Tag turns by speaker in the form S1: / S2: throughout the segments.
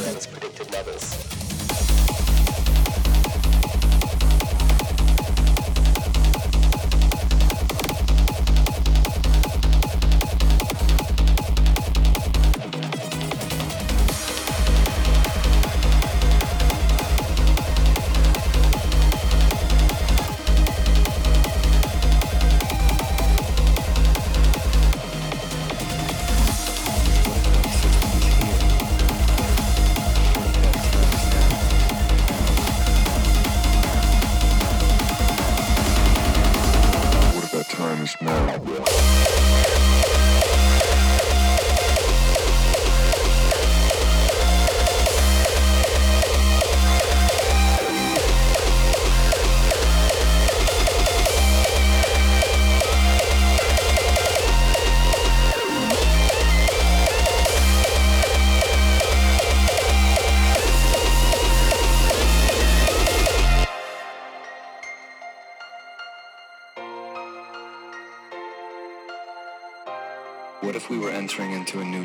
S1: at its predicted levels.
S2: to a new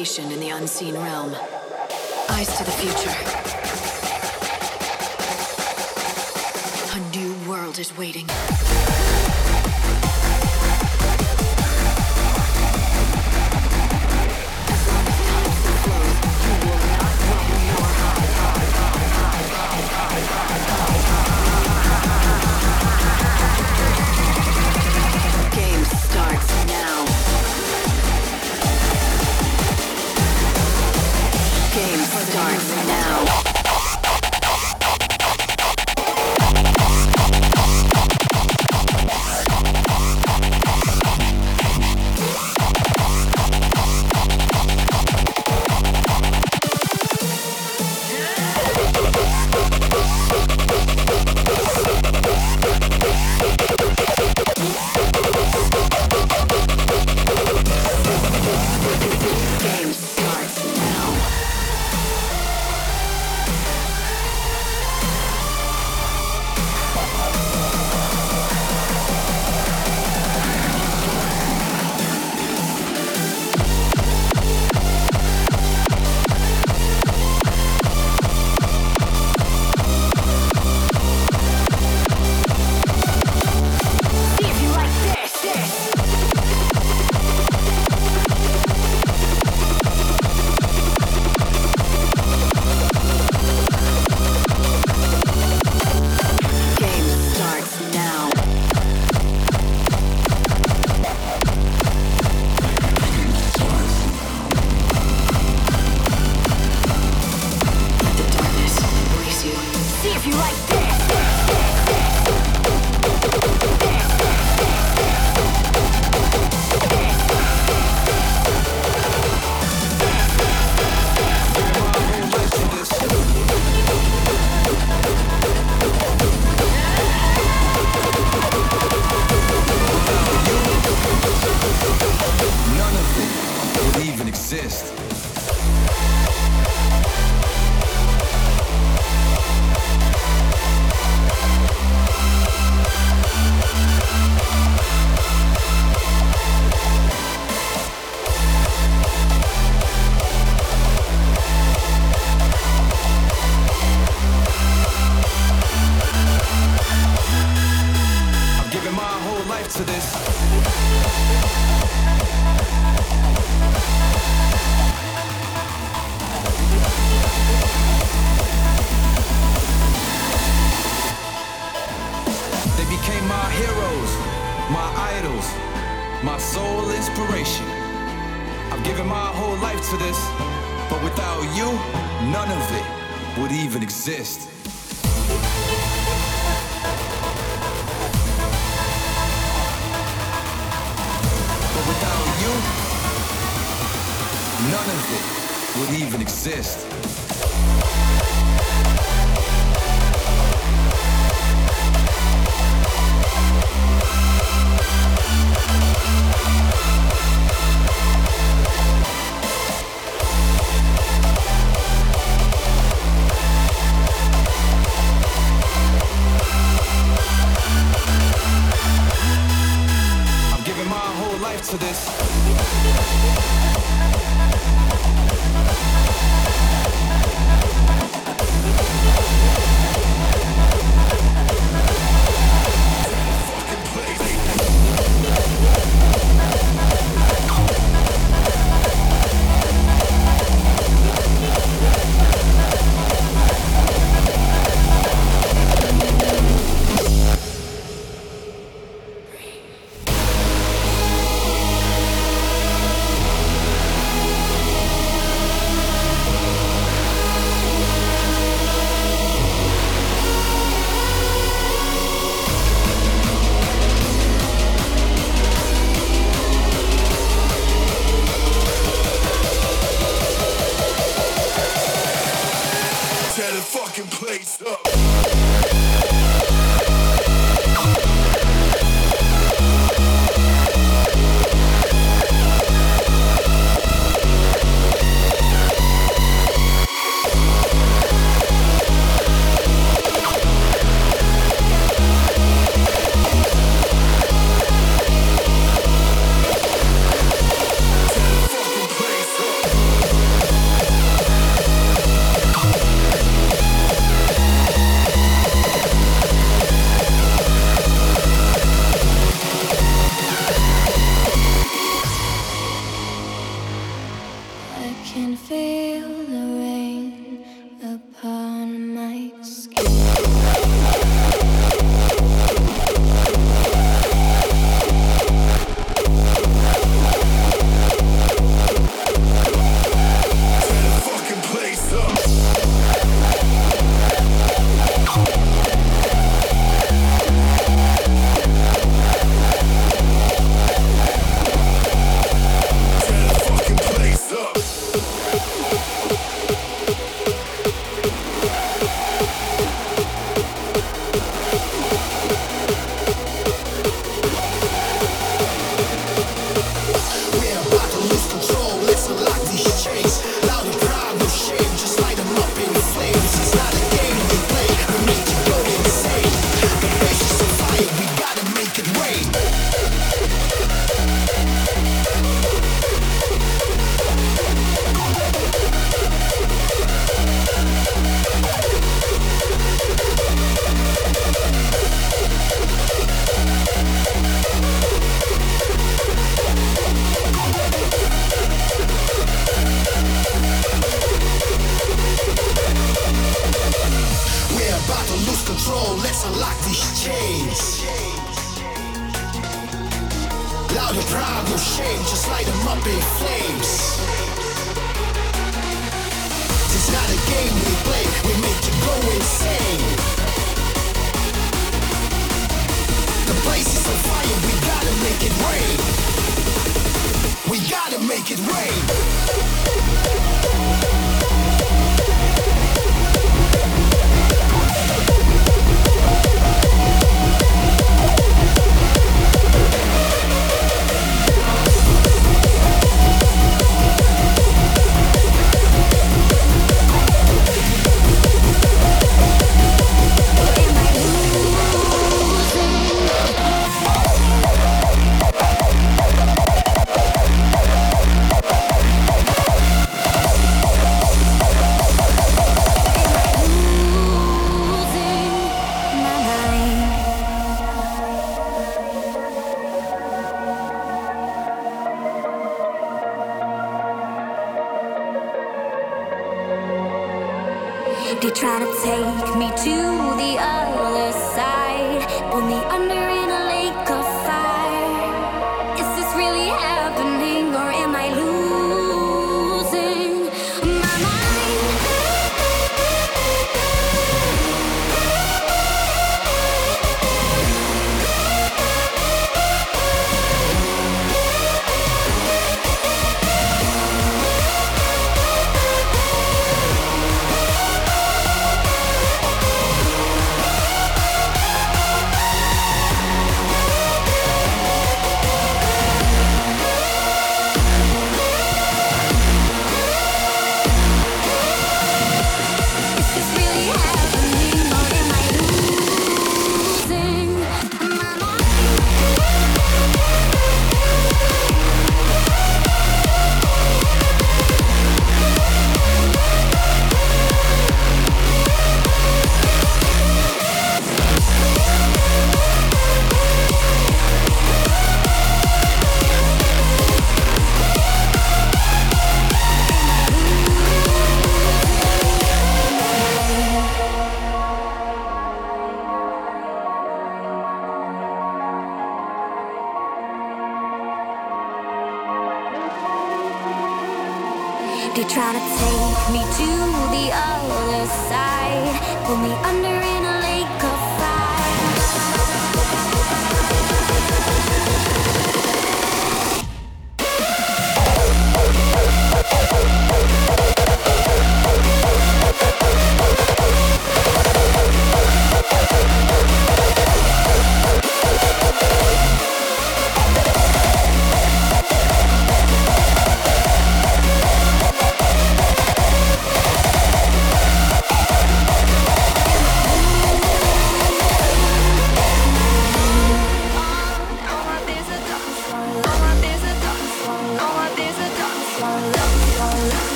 S3: in the
S4: unseen realm. Eyes to the
S3: future.
S5: A
S6: new
S7: world is waiting.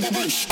S7: the
S6: beach.